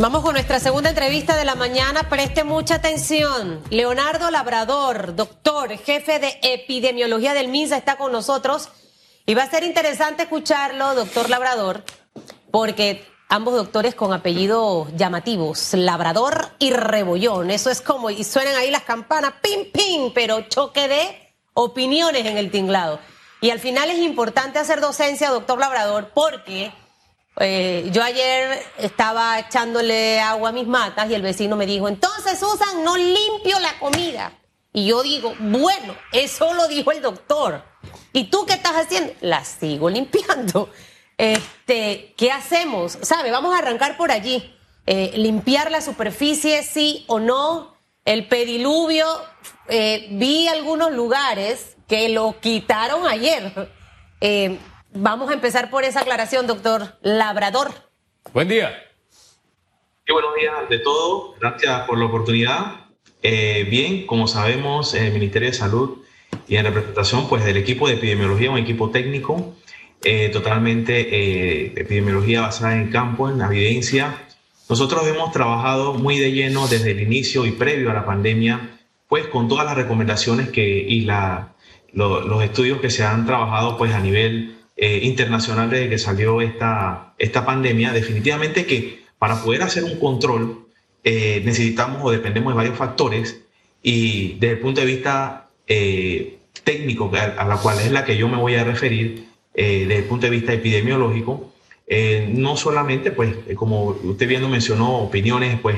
Vamos con nuestra segunda entrevista de la mañana. Preste mucha atención. Leonardo Labrador, doctor, jefe de epidemiología del MINSA, está con nosotros. Y va a ser interesante escucharlo, doctor Labrador, porque ambos doctores con apellidos llamativos, Labrador y Rebollón. Eso es como, y suenan ahí las campanas, pim, pim, pero choque de opiniones en el tinglado. Y al final es importante hacer docencia, doctor Labrador, porque eh, yo ayer estaba echándole agua a mis matas y el vecino me dijo, entonces Susan, no limpio la comida. Y yo digo, bueno, eso lo dijo el doctor. ¿Y tú qué estás haciendo? La sigo limpiando. Este, ¿Qué hacemos? ¿Sabe? Vamos a arrancar por allí. Eh, limpiar la superficie, sí o no. El pediluvio, eh, vi algunos lugares que lo quitaron ayer. Vamos a empezar por esa aclaración, doctor Labrador. Buen día. Qué buenos días de todo. Gracias por la oportunidad. Eh, bien, como sabemos, el Ministerio de Salud y en representación pues, del equipo de epidemiología, un equipo técnico eh, totalmente eh, epidemiología basada en campo, en la evidencia. Nosotros hemos trabajado muy de lleno desde el inicio y previo a la pandemia, pues con todas las recomendaciones que, y la, los estudios que se han trabajado pues, a nivel eh, internacional desde que salió esta, esta pandemia, definitivamente que para poder hacer un control eh, necesitamos o dependemos de varios factores y desde el punto de vista eh, técnico, a, la cual es la que yo me voy a referir, desde el punto de vista epidemiológico, no solamente, pues, como usted viendo mencionó, opiniones, pues,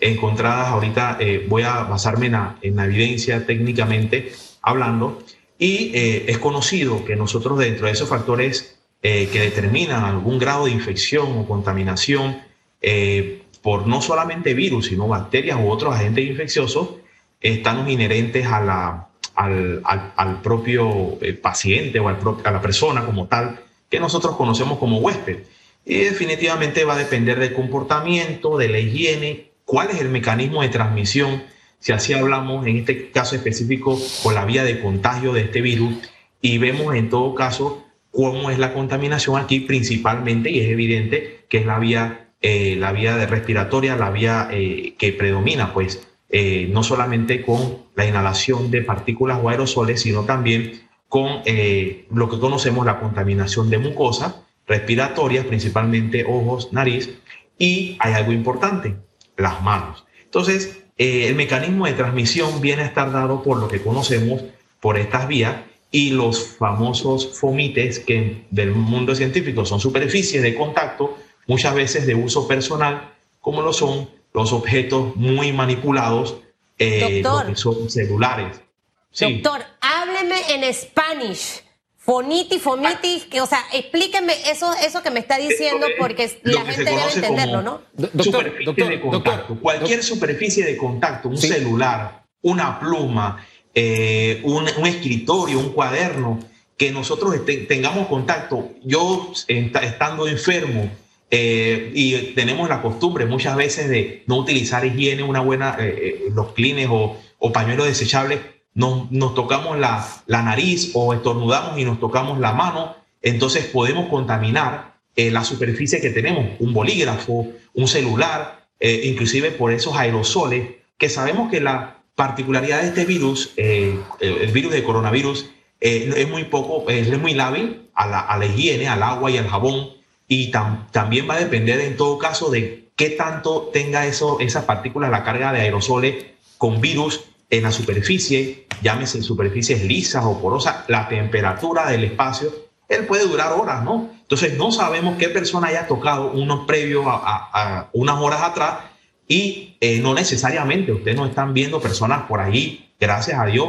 encontradas, ahorita voy a basarme en la, en la evidencia técnicamente hablando, y eh, es conocido que nosotros dentro de esos factores eh, que determinan algún grado de infección o contaminación eh, por no solamente virus, sino bacterias u otros agentes infecciosos, están inherentes a la, al, al, propio paciente o al a la persona como tal, que nosotros conocemos como huésped. Y definitivamente va a depender del comportamiento, de la higiene, cuál es el mecanismo de transmisión si así hablamos en este caso específico con la vía de contagio de este virus y vemos en todo caso cómo es la contaminación aquí principalmente y es evidente que es la vía, eh, la vía de respiratoria, la vía eh, que predomina, pues eh, no solamente con la inhalación de partículas o aerosoles, sino también con lo que conocemos la contaminación de mucosas respiratorias, principalmente ojos, nariz, y hay algo importante, las manos. Entonces, eh, el mecanismo de transmisión viene a estar dado por lo que conocemos por estas vías y los famosos fomites que del mundo científico son superficies de contacto, muchas veces de uso personal, como lo son los objetos muy manipulados, eh, que son celulares. Doctor, hábleme en Spanish. Foniti, fomiti, que, o sea, explíqueme eso, eso que me está diciendo porque la gente debe entenderlo, ¿no? Doctor, superficie de contacto. Cualquier superficie de contacto, un celular, una pluma, eh, un, escritorio, un cuaderno, que nosotros tengamos contacto. Yo, estando enfermo, eh, y tenemos la costumbre muchas veces de no utilizar higiene, una buena, eh, los clines o, o pañuelos desechables nos, tocamos la, nariz o estornudamos y nos tocamos la mano, entonces podemos contaminar eh, la superficie que tenemos, un bolígrafo, un celular, eh, inclusive por esos aerosoles, que sabemos que la particularidad de este virus, eh, el virus de coronavirus, es muy poco, es muy lábil a la, higiene, al agua y al jabón, y también va a depender en todo caso de qué tanto tenga eso, esas partículas, la carga de aerosoles con virus en la superficie, llámese superficies lisas o porosas, la temperatura del espacio, él puede durar horas, ¿no? Entonces no sabemos qué persona haya tocado unos previos a, unas horas atrás y eh, no necesariamente ustedes no están viendo personas por ahí, gracias a Dios,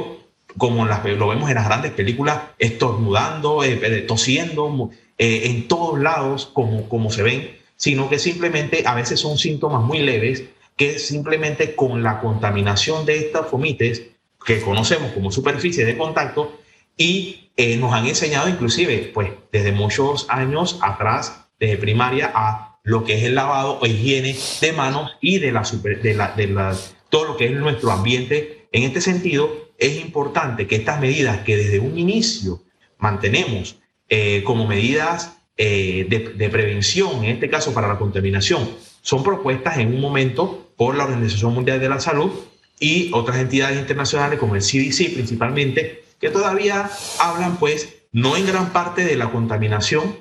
como las, lo vemos en las grandes películas, estornudando, eh, eh, tosiendo, en todos lados como, como se ven, sino que simplemente a veces son síntomas muy leves que simplemente con la contaminación de estas fomites, que conocemos como superficie de contacto, y eh, nos han enseñado inclusive, pues desde muchos años atrás, desde primaria, a lo que es el lavado o higiene de manos y de, la, de, la, de la, todo lo que es nuestro ambiente. En este sentido, es importante que estas medidas que desde un inicio mantenemos eh, como medidas eh, de, prevención, en este caso para la contaminación, son propuestas en un momento por la Organización Mundial de la Salud y otras entidades internacionales como el CDC principalmente, que todavía hablan pues no en gran parte de la contaminación,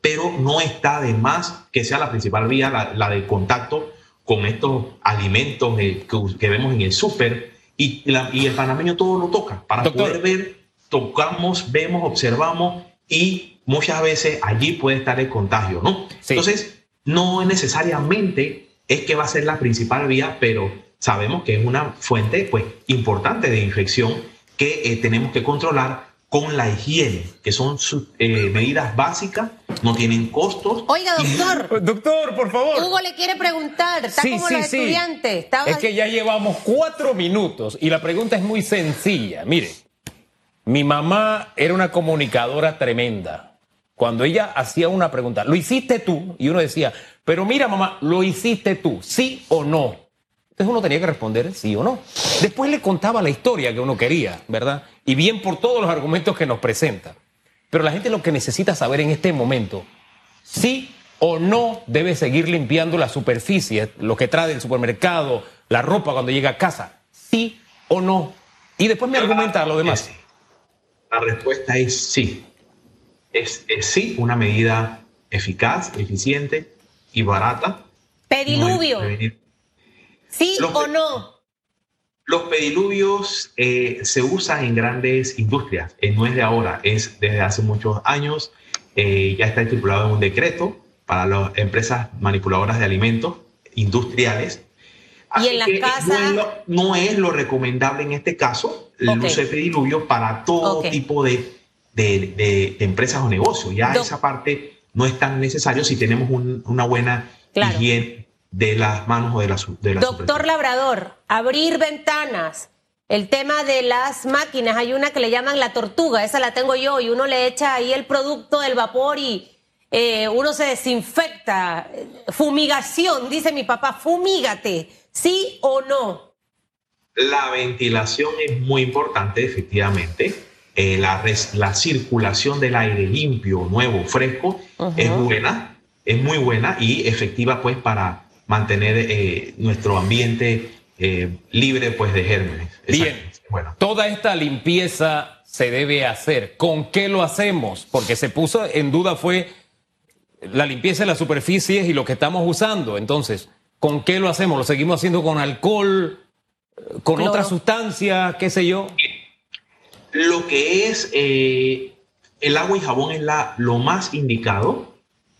pero no está de más que sea la principal vía la, de contacto con estos alimentos que, que vemos en el súper y, y, el panameño todo lo toca. Para poder ver, tocamos, vemos, observamos y muchas veces allí puede estar el contagio, ¿no? Entonces, no necesariamente es que va a ser la principal vía, pero sabemos que es una fuente pues, importante de infección que eh, tenemos que controlar con la higiene, que son eh, medidas básicas, no tienen costos. Oiga, doctor. doctor, por favor. Hugo le quiere preguntar, está como los estudiantes. Es que ya llevamos cuatro minutos y la pregunta es muy sencilla. Mire, mi mamá era una comunicadora tremenda. Cuando ella hacía una pregunta, ¿lo hiciste tú? Y uno decía, pero mira mamá, ¿lo hiciste tú? ¿Sí o no? Entonces uno tenía que responder sí o no. Después le contaba la historia que uno quería, ¿verdad? Y bien por todos los argumentos que nos presenta. Pero la gente lo que necesita saber en este momento, sí o no debe seguir limpiando la superficie, lo que trae del supermercado, la ropa cuando llega a casa, sí o no. Y después me argumenta lo demás. La respuesta es sí. Es, es sí, una medida eficaz, eficiente y barata. Pediluvio. ¿Sí o no? Los pediluvios eh, se usan en grandes industrias, eh, no es de ahora, es desde hace muchos años. Eh, ya está estipulado en un decreto para las empresas manipuladoras de alimentos industriales. y en las casas. No es, lo, recomendable en este caso el uso de pediluvio para todo tipo de, de, empresas o negocios. Ya esa parte no es tan necesario si tenemos una buena higiene de las manos o de las de Doctor Labrador, abrir ventanas. El tema de las máquinas, hay una que le llaman la tortuga, esa la tengo yo, y uno le echa ahí el producto del vapor y eh, uno se desinfecta. Fumigación, dice mi papá, fumígate, ¿sí o no? La ventilación es muy importante, efectivamente. Eh, la, la, circulación del aire limpio, nuevo, fresco, es buena, es muy buena y efectiva pues para mantener eh, nuestro ambiente eh, libre pues, de gérmenes. Bien, bueno. toda esta limpieza se debe hacer. ¿Con qué lo hacemos? Porque se puso en duda fue la limpieza de las superficies y lo que estamos usando. Entonces, ¿con qué lo hacemos? ¿Lo seguimos haciendo con alcohol, con otra sustancia, qué sé yo? Lo que es eh, el agua y jabón es la, lo más indicado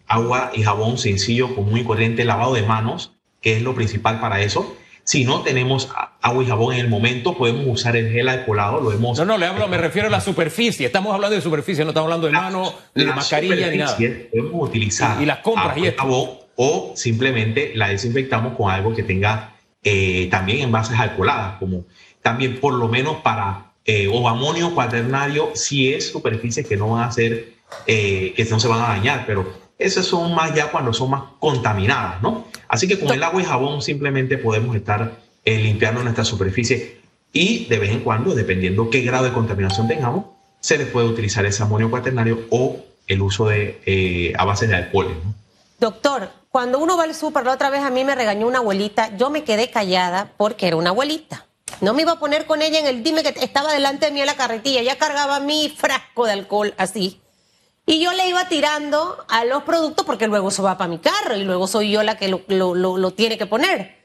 agua y jabón sencillo, con muy corriente, lavado de manos, que es lo principal para eso. Si no tenemos agua y jabón en el momento, podemos usar el gel alcoholado, lo hemos... No, no, le hablo, me refiero a la superficie. Estamos hablando de superficie, no estamos hablando de mano, ni de mascarilla, ni nada. Podemos utilizar y, las compras y, jabón o simplemente la desinfectamos con algo que tenga eh, también envases alcoholadas, como también por lo menos para eh, o amonio cuaternario, si es superficie que no van a ser, eh, que no se van a dañar, pero esas son más ya cuando son más contaminadas, ¿no? Así que con el agua y jabón simplemente podemos estar eh, limpiando nuestra superficie y de vez en cuando, dependiendo qué grado de contaminación tengamos, se les puede utilizar ese amonio cuaternario o el uso de eh, a base de alcohol. ¿no? Doctor, cuando uno va al súper, la otra vez a mí me regañó una abuelita, yo me quedé callada porque era una abuelita. No me iba a poner con ella en el dime que estaba delante de mí en la carretilla, ella cargaba mi frasco de alcohol así y yo le iba tirando a los productos porque luego eso va para mi carro y luego soy yo la que lo, lo, tiene que poner.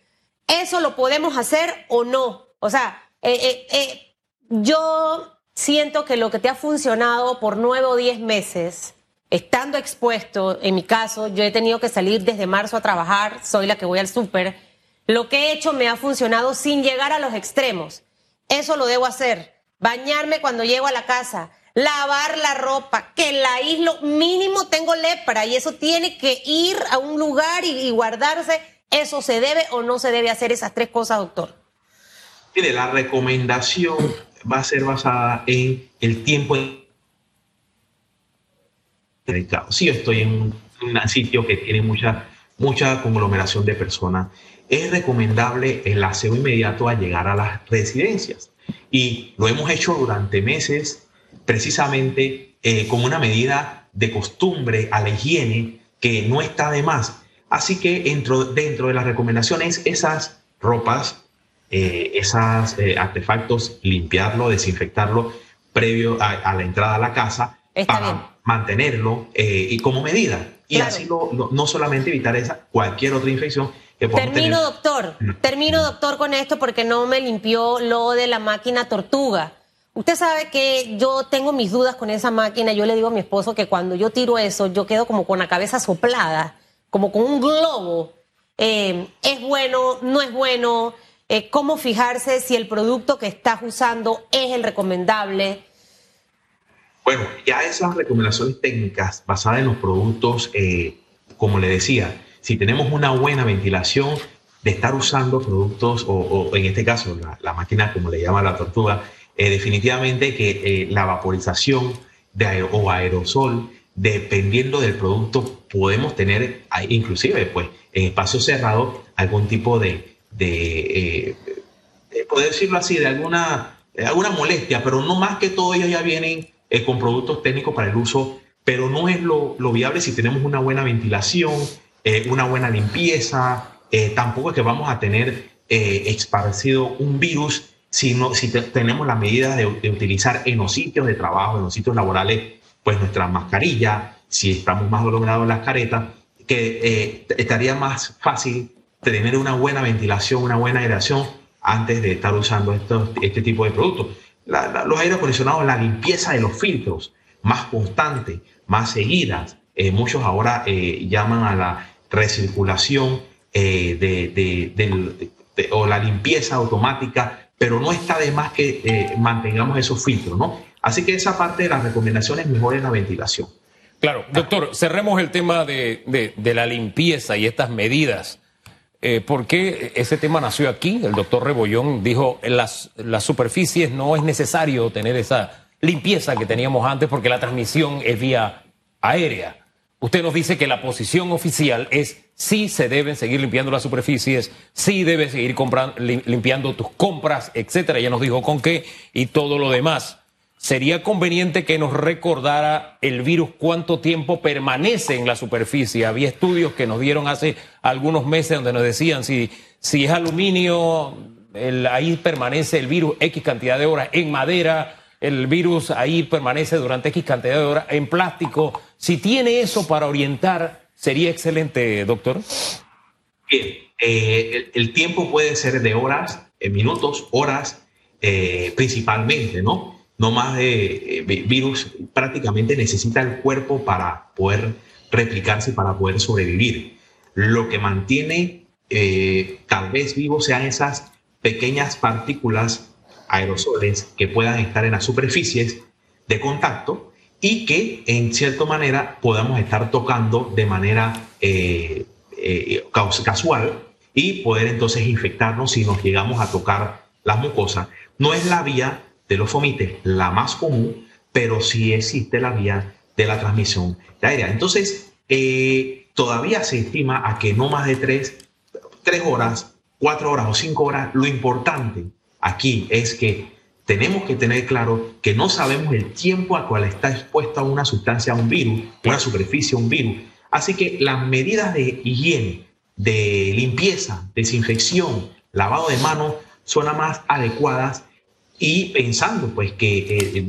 ¿Eso lo podemos hacer o no? O sea, eh, eh, eh, yo siento que lo que te ha funcionado por nueve o diez meses, estando expuesto, en mi caso, yo he tenido que salir desde marzo a trabajar, soy la que voy al súper, lo que he hecho me ha funcionado sin llegar a los extremos. Eso lo debo hacer. Bañarme cuando llego a la casa lavar la ropa, que la isla mínimo tengo lepra y eso tiene que ir a un lugar y, guardarse. ¿Eso se debe o no se debe hacer esas tres cosas, doctor? Mire, la recomendación va a ser basada en el tiempo dedicado. Si yo estoy en un, sitio que tiene mucha, mucha conglomeración de personas, es recomendable el aseo inmediato a llegar a las residencias. Y lo hemos hecho durante meses precisamente eh, como una medida de costumbre a la higiene que no está de más. Así que dentro, dentro de las recomendaciones, esas ropas, eh, esos eh, artefactos, limpiarlo, desinfectarlo previo a, la entrada a la casa para mantenerlo eh, y como medida. Y así no solamente evitar esa, cualquier otra infección Termino, doctor. Termino, doctor, con esto porque no me limpió lo de la máquina tortuga. Usted sabe que yo tengo mis dudas con esa máquina. Yo le digo a mi esposo que cuando yo tiro eso, yo quedo como con la cabeza soplada, como con un globo. Eh, ¿Es bueno? ¿No es bueno? Eh, ¿Cómo fijarse si el producto que estás usando es el recomendable? Bueno, ya esas recomendaciones técnicas basadas en los productos, eh, como le decía, si tenemos una buena ventilación, de estar usando productos, o, en este caso la, máquina como le llama la tortuga, eh, definitivamente que eh, la vaporización de o aerosol, dependiendo del producto, podemos tener inclusive pues en espacio cerrado algún tipo de, de poder decirlo así, de alguna, alguna molestia, pero no más que todo ellos ya vienen eh, con productos técnicos para el uso, pero no es lo, viable si tenemos una buena ventilación, eh, una buena limpieza, eh, tampoco es que vamos a tener esparcido un virus si, si tenemos la medida de, utilizar en los sitios de trabajo, en los sitios laborales, pues nuestra mascarilla, si estamos más logrados las caretas, que estaría más fácil tener una buena ventilación, una buena aeración antes de estar usando estos, este tipo de productos los aire acondicionados, la limpieza de los filtros más constante, más seguidas. Eh, muchos ahora eh, llaman a la recirculación eh, de, o la limpieza automática, pero no está de más que mantengamos esos filtros, ¿no? Así que esa parte de las recomendaciones mejor es la ventilación. Claro, doctor, cerremos el tema de, la limpieza y estas medidas. Eh, ¿Por qué ese tema nació aquí? El doctor Rebollón dijo, las, las superficies no es necesario tener esa limpieza que teníamos antes porque la transmisión es vía aérea. Usted nos dice que la posición oficial es sí se deben seguir limpiando las superficies, sí debes seguir limpiando tus compras, etcétera. Ya nos dijo con qué y todo lo demás sería conveniente que nos recordara el virus cuánto tiempo permanece en la superficie. Había estudios que nos dieron hace algunos meses donde nos decían si, si es aluminio, ahí permanece el virus X cantidad de horas, en madera, el virus ahí permanece durante X cantidad de horas, en plástico. Si tiene eso para orientar, sería excelente, doctor. Bien, eh, el, tiempo puede ser de horas, en minutos, horas, eh, principalmente, ¿no? No más de eh, virus, prácticamente necesita el cuerpo para poder replicarse, para poder sobrevivir. Lo que mantiene eh, tal vez vivo sean esas pequeñas partículas aerosoles que puedan estar en las superficies de contacto y que en cierta manera podamos estar tocando de manera eh, casual y poder entonces infectarnos si nos llegamos a tocar las mucosas. No es la vía de los fomites, la más común, pero sí existe la vía de la transmisión aérea. Entonces, eh, todavía se estima a que no más de tres, tres horas, cuatro horas o cinco horas, lo importante aquí es que tenemos que tener claro que no sabemos el tiempo al cual está expuesta una sustancia, un virus, una superficie, un virus. Así que las medidas de higiene, de limpieza, desinfección, lavado de manos son las más adecuadas y pensando pues que eh,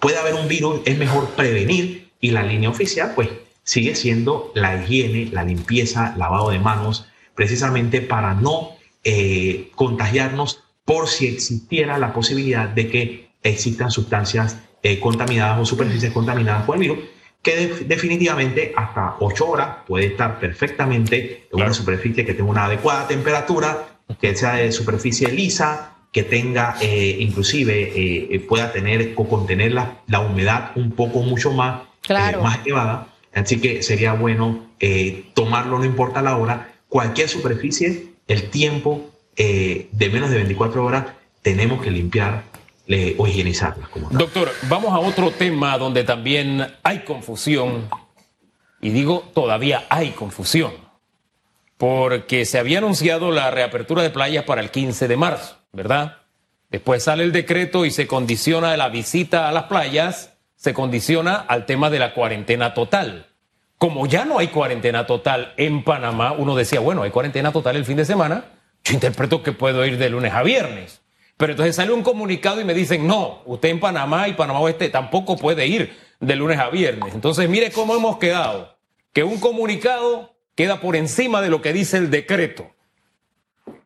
puede haber un virus, es mejor prevenir y la línea oficial pues sigue siendo la higiene, la limpieza, lavado de manos, precisamente para no eh, contagiarnos por si existiera la posibilidad de que existan sustancias eh, contaminadas o superficies contaminadas por el virus, que definitivamente hasta 8 horas puede estar perfectamente en una superficie que tenga una adecuada temperatura, que sea de superficie lisa, que tenga, eh, inclusive, eh, eh, pueda tener o contener la, la, humedad un poco mucho más, más elevada. Así que sería bueno tomarlo, no importa la hora, cualquier superficie, el tiempo de menos de 24 horas, tenemos que limpiar o higienizarla. Doctor, vamos a otro tema donde también hay confusión, y digo todavía hay confusión, porque se había anunciado la reapertura de playas para el 15 de marzo. ¿verdad? Después sale el decreto y se condiciona la visita a las playas, se condiciona al tema de la cuarentena total. como ya no hay cuarentena total en Panamá, uno decía, bueno, hay cuarentena total el fin de semana, yo interpreto que puedo ir de lunes a viernes. Pero entonces sale un comunicado y me dicen, no, usted en Panamá y Panamá Oeste tampoco puede ir de lunes a viernes. Entonces, mire cómo hemos quedado, que un comunicado queda por encima de lo que dice el decreto.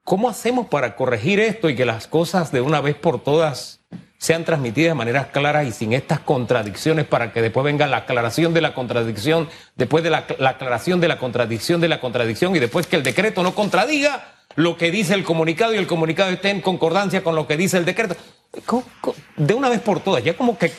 ¿Cómo hacemos para corregir esto y que las cosas de una vez por todas sean transmitidas de manera clara y sin estas contradicciones para que después venga la aclaración de la contradicción, después de la, aclaración de la contradicción de la contradicción y después que el decreto no contradiga lo que dice el comunicado y el comunicado esté en concordancia con lo que dice el decreto. De una vez por todas, ya como que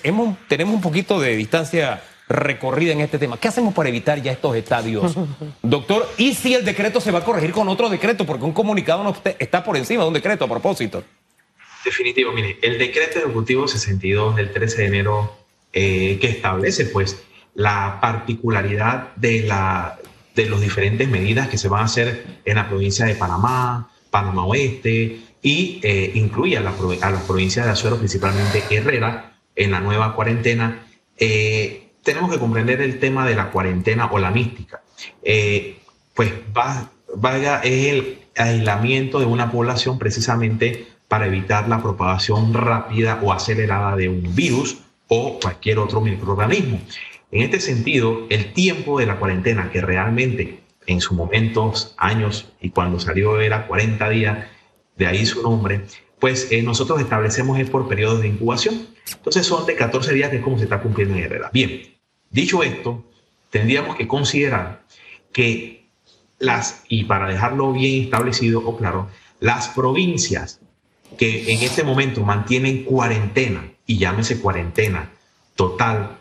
tenemos un poquito de distancia recorrida en este tema. ¿Qué hacemos para evitar ya estos estadios, doctor? ¿Y si el decreto se va a corregir con otro decreto? Porque un comunicado no está por encima de un decreto a propósito. Definitivo, mire, el decreto ejecutivo 62 del 13 de enero eh, que establece pues la particularidad de, la, de las diferentes medidas que se van a hacer en la provincia de Panamá, Panamá Oeste y eh, incluye a, la, a, las provincias de Azuero, principalmente Herrera, en la nueva cuarentena. Eh, tenemos que comprender el tema de la cuarentena o la mística. pues va, es el aislamiento de una población precisamente para evitar la propagación rápida o acelerada de un virus o cualquier otro microorganismo. En este sentido, el tiempo de la cuarentena, que realmente en sus momentos, años y cuando salió era 40 días, de ahí su nombre, pues eh, nosotros establecemos es por periodos de incubación. Entonces son de 14 días, que es como se está cumpliendo en Herrera. Bien, dicho esto, tendríamos que considerar que las, y para dejarlo bien establecido o claro, las provincias que en este momento mantienen cuarentena, y llámese cuarentena total,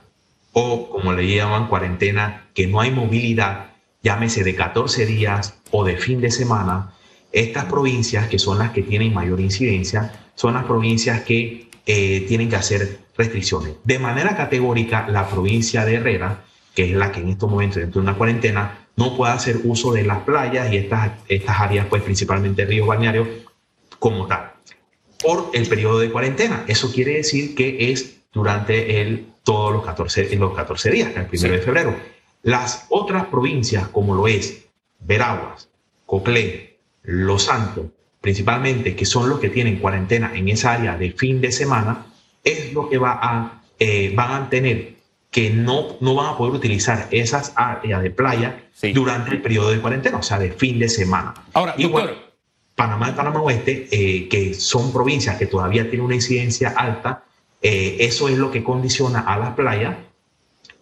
o como le llaman cuarentena, que no hay movilidad, llámese de 14 días o de fin de semana, estas provincias, que son las que tienen mayor incidencia, son las provincias que eh, tienen que hacer restricciones. De manera categórica, la provincia de Herrera, que es la que en estos momentos dentro de una cuarentena, no puede hacer uso de las playas y estas, estas áreas, pues principalmente ríos balnearios, como tal por el periodo de cuarentena. Eso quiere decir que es durante el, todos los 14, los 14 días, el primero de febrero. Las otras provincias, como lo es Veraguas, Coclé, Los Santos, principalmente, que son los que tienen cuarentena en esa área de fin de semana, es lo que va a, eh, van a tener que no, no van a poder utilizar esas áreas de playa durante el periodo de cuarentena, o sea, de fin de semana. Ahora, doctor, Panamá y Panamá Oeste, eh, que son provincias que todavía tienen una incidencia alta, eh, eso es lo que condiciona a las playas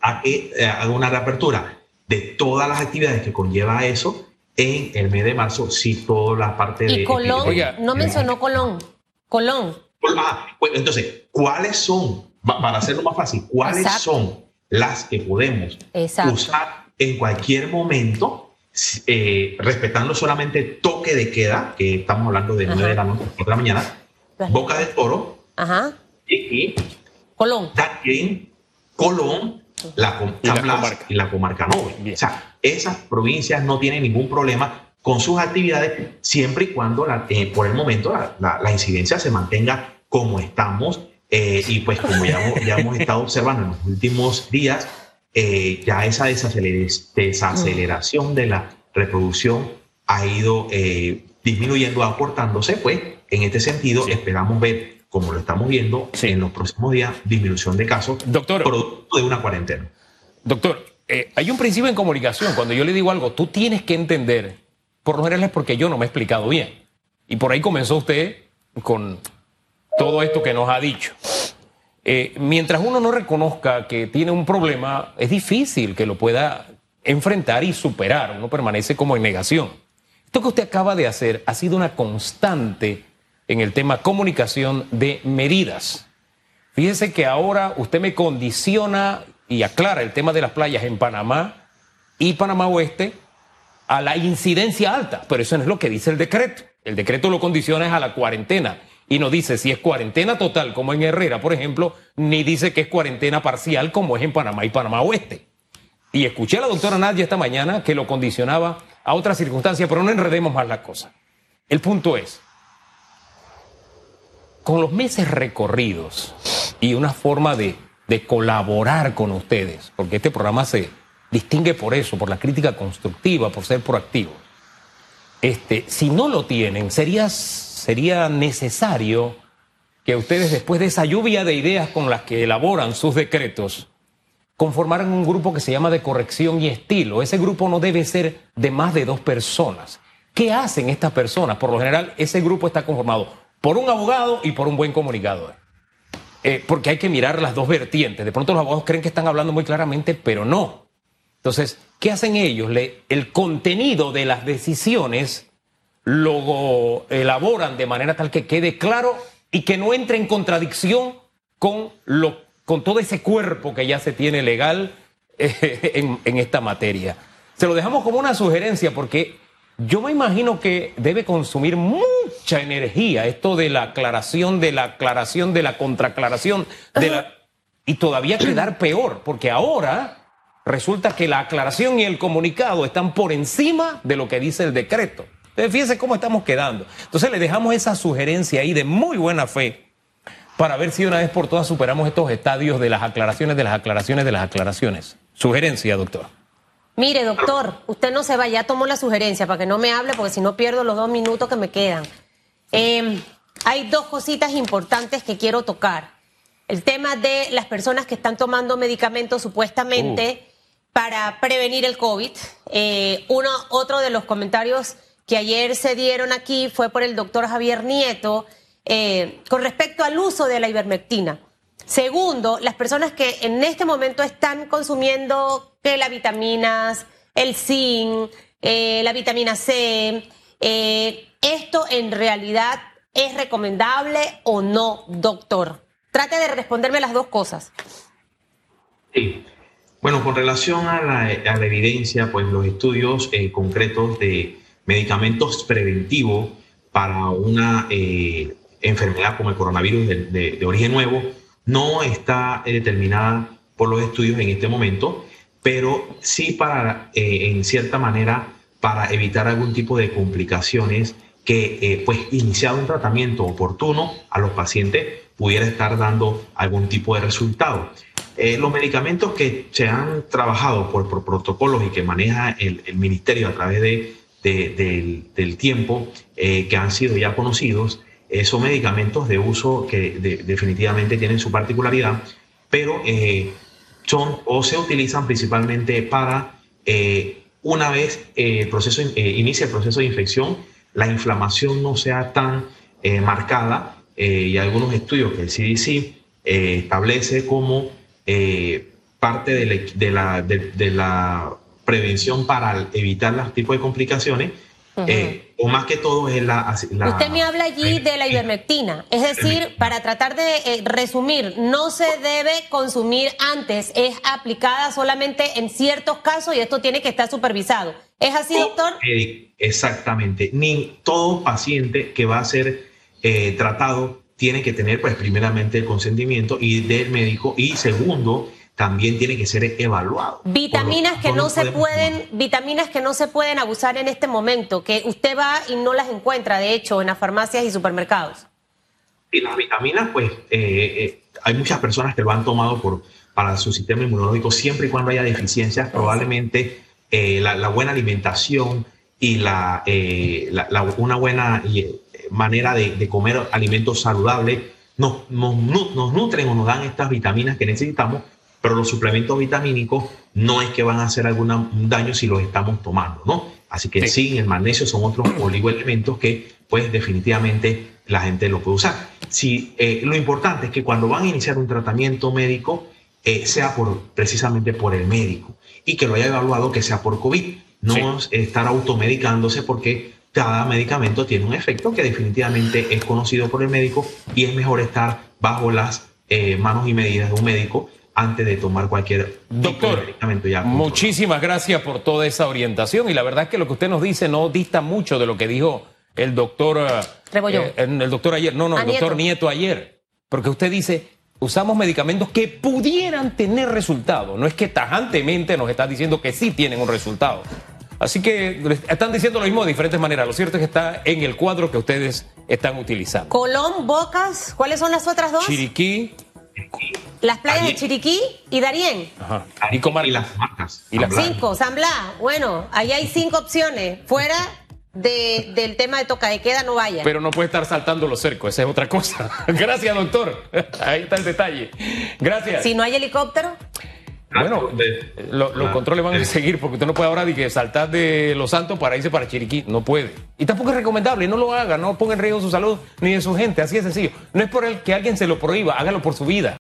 a que haga una reapertura de todas las actividades que conlleva eso en el mes de marzo, si toda la parte de... Colón, no mencionó Colón. Colón. Ah, pues, entonces, ¿cuáles son, para hacerlo más fácil, cuáles son las que podemos usar en cualquier momento eh, respetando solamente toque de queda, que estamos hablando de 9 de la noche a la mañana, Boca de Toro, Ajá. y Colón, Colón, la, y la comarca, y O sea, esas provincias no tienen ningún problema con sus actividades siempre y cuando eh, por el momento la, incidencia se mantenga como estamos eh, y pues como ya, ya hemos estado observando en los últimos días, eh, ya esa desaceleración de la reproducción ha ido eh, disminuyendo, aportándose, pues en este sentido esperamos ver, como lo estamos viendo en los próximos días, disminución de casos doctor, producto de una cuarentena. Doctor, eh, hay un principio en comunicación, cuando yo le digo algo, tú tienes que entender, por lo general es porque yo no me he explicado bien. Y por ahí comenzó usted con todo esto que nos ha dicho. Eh, mientras uno no reconozca que tiene un problema, es difícil que lo pueda enfrentar y superar. Uno permanece como en negación. Esto que usted acaba de hacer ha sido una constante en el tema comunicación de medidas. Fíjese que ahora usted me condiciona y aclara el tema de las playas en Panamá y Panamá Oeste a la incidencia alta, pero eso no es lo que dice el decreto. El decreto lo condiciona a la cuarentena y no dice si es cuarentena total como en Herrera, por ejemplo, ni dice que es cuarentena parcial como es en Panamá y Panamá Oeste. Y escuché a la doctora Nadia esta mañana que lo condicionaba a otras circunstancias, pero no enredemos más la cosa. El punto es, con los meses recorridos y una forma de, de colaborar con ustedes, porque este programa se, distingue por eso, por la crítica constructiva, por ser proactivo. Este, si no lo tienen, sería, sería necesario que ustedes, después de esa lluvia de ideas con las que elaboran sus decretos, conformaran un grupo que se llama de corrección y estilo. Ese grupo no debe ser de más de dos personas. ¿Qué hacen estas personas? Por lo general, ese grupo está conformado por un abogado y por un buen comunicador. Eh, porque hay que mirar las dos vertientes. De pronto los abogados creen que están hablando muy claramente, pero no. Entonces, ¿qué hacen ellos? Le, el contenido de las decisiones lo elaboran de manera tal que quede claro y que no entre en contradicción con, lo, con todo ese cuerpo que ya se tiene legal eh, en, en esta materia. Se lo dejamos como una sugerencia porque yo me imagino que debe consumir mucha energía esto de la aclaración, de la aclaración, de la contraaclaración, de la... y todavía quedar peor, porque ahora resulta que la aclaración y el comunicado están por encima de lo que dice el decreto. Entonces, fíjense cómo estamos quedando. Entonces le dejamos esa sugerencia ahí de muy buena fe para ver si una vez por todas superamos estos estadios de las aclaraciones, de las aclaraciones, de las aclaraciones. Sugerencia, doctor. Mire, doctor, usted no se va, ya tomó la sugerencia para que no me hable, porque si no pierdo los dos minutos que me quedan. Eh, hay dos cositas importantes que quiero tocar. El tema de las personas que están tomando medicamentos supuestamente uh. Para prevenir el COVID. Eh, uno, otro de los comentarios que ayer se dieron aquí fue por el doctor Javier Nieto eh, con respecto al uso de la ivermectina. Segundo, las personas que en este momento están consumiendo que las vitaminas, el zinc, eh, la vitamina C, ¿esto en realidad es recomendable o no, doctor? Trate de responderme las dos cosas. Sí. Bueno, con relación a la, evidencia, pues los estudios eh, concretos de medicamentos preventivos para una enfermedad como el coronavirus de, origen nuevo, no está eh, determinada por los estudios en este momento, pero sí para, eh, en cierta manera, para evitar algún tipo de complicaciones que, eh, pues, iniciado un tratamiento oportuno a los pacientes pudiera estar dando algún tipo de resultado. Los medicamentos que se han trabajado por, protocolos y que maneja el, ministerio a través de, del, tiempo, que han sido ya conocidos, eh, son medicamentos de uso que definitivamente tienen su particularidad, pero eh, son o se utilizan principalmente para, eh, una vez el proceso, inicia el proceso de infección, la inflamación no sea tan marcada y algunos estudios que el CDC establece como parte de la, de la prevención para evitar los tipos de complicaciones, eh, o más que todo es la, Usted me habla allí de la ivermectina, es decir, para tratar de eh, resumir, no se debe consumir antes, es aplicada solamente en ciertos casos y esto tiene que estar supervisado. ¿Es así, doctor? exactamente. Ni todo paciente que va a ser eh, tratado tiene que tener, pues, primeramente el consentimiento y del médico y segundo, también tiene que ser evaluado. Vitaminas que no se pueden, vitaminas que no se pueden abusar en este momento, que usted va y no las encuentra, de hecho, en las farmacias y supermercados. Y las vitaminas, pues, eh, eh, hay muchas personas que lo han tomado por, para su sistema inmunológico, siempre y cuando haya deficiencias, probablemente eh, la, buena alimentación y la, una buena manera de, comer alimentos saludables nos, nos, nos nutren o nos dan estas vitaminas que necesitamos pero los suplementos vitamínicos no es que van a hacer algún daño si los estamos tomando, ¿no? Así que sí, el magnesio son otros oligoelementos que, pues, definitivamente la gente lo puede usar. Si, eh, lo importante es que cuando van a iniciar un tratamiento médico, eh, sea por, precisamente por el médico y que lo haya evaluado que sea por COVID, no estar automedicándose porque cada medicamento tiene un efecto que definitivamente es conocido por el médico y es mejor estar bajo las eh, manos y medidas de un médico antes de tomar cualquier Doctor, medicamento ya. Muchísimas gracias por toda esa orientación y la verdad es que lo que usted nos dice no dista mucho de lo que dijo el doctor eh, eh el doctor ayer, no, no, el doctor Nieto ayer, porque usted dice usamos medicamentos que pudieran tener resultado, no es que tajantemente nos está diciendo que sí tienen un resultado. Así que están diciendo lo mismo de diferentes maneras. Lo cierto es que está en el cuadro que ustedes están utilizando. Colón, Bocas, ¿cuáles son las otras dos? Chiriquí, Las playas de Chiriquí y Darién. Ajá. Y comarcas. y las marcas. Y las-. Cinco, San Blas. Bueno, ahí hay cinco opciones. Fuera de- del tema de toca de queda, no vaya. Pero no puede estar saltando los cercos, esa es otra cosa. Gracias, doctor. Ahí está el detalle. Gracias. si no hay helicóptero, Bueno, lo- los Ah, controles van a seguir porque usted no puede ahora de que saltar de Los Santos para irse para Chiriquí. No puede. Y tampoco es recomendable. No lo haga. No ponga en riesgo su salud ni de su gente. Así de sencillo. No es por el que alguien se lo prohíba. Hágalo por su vida.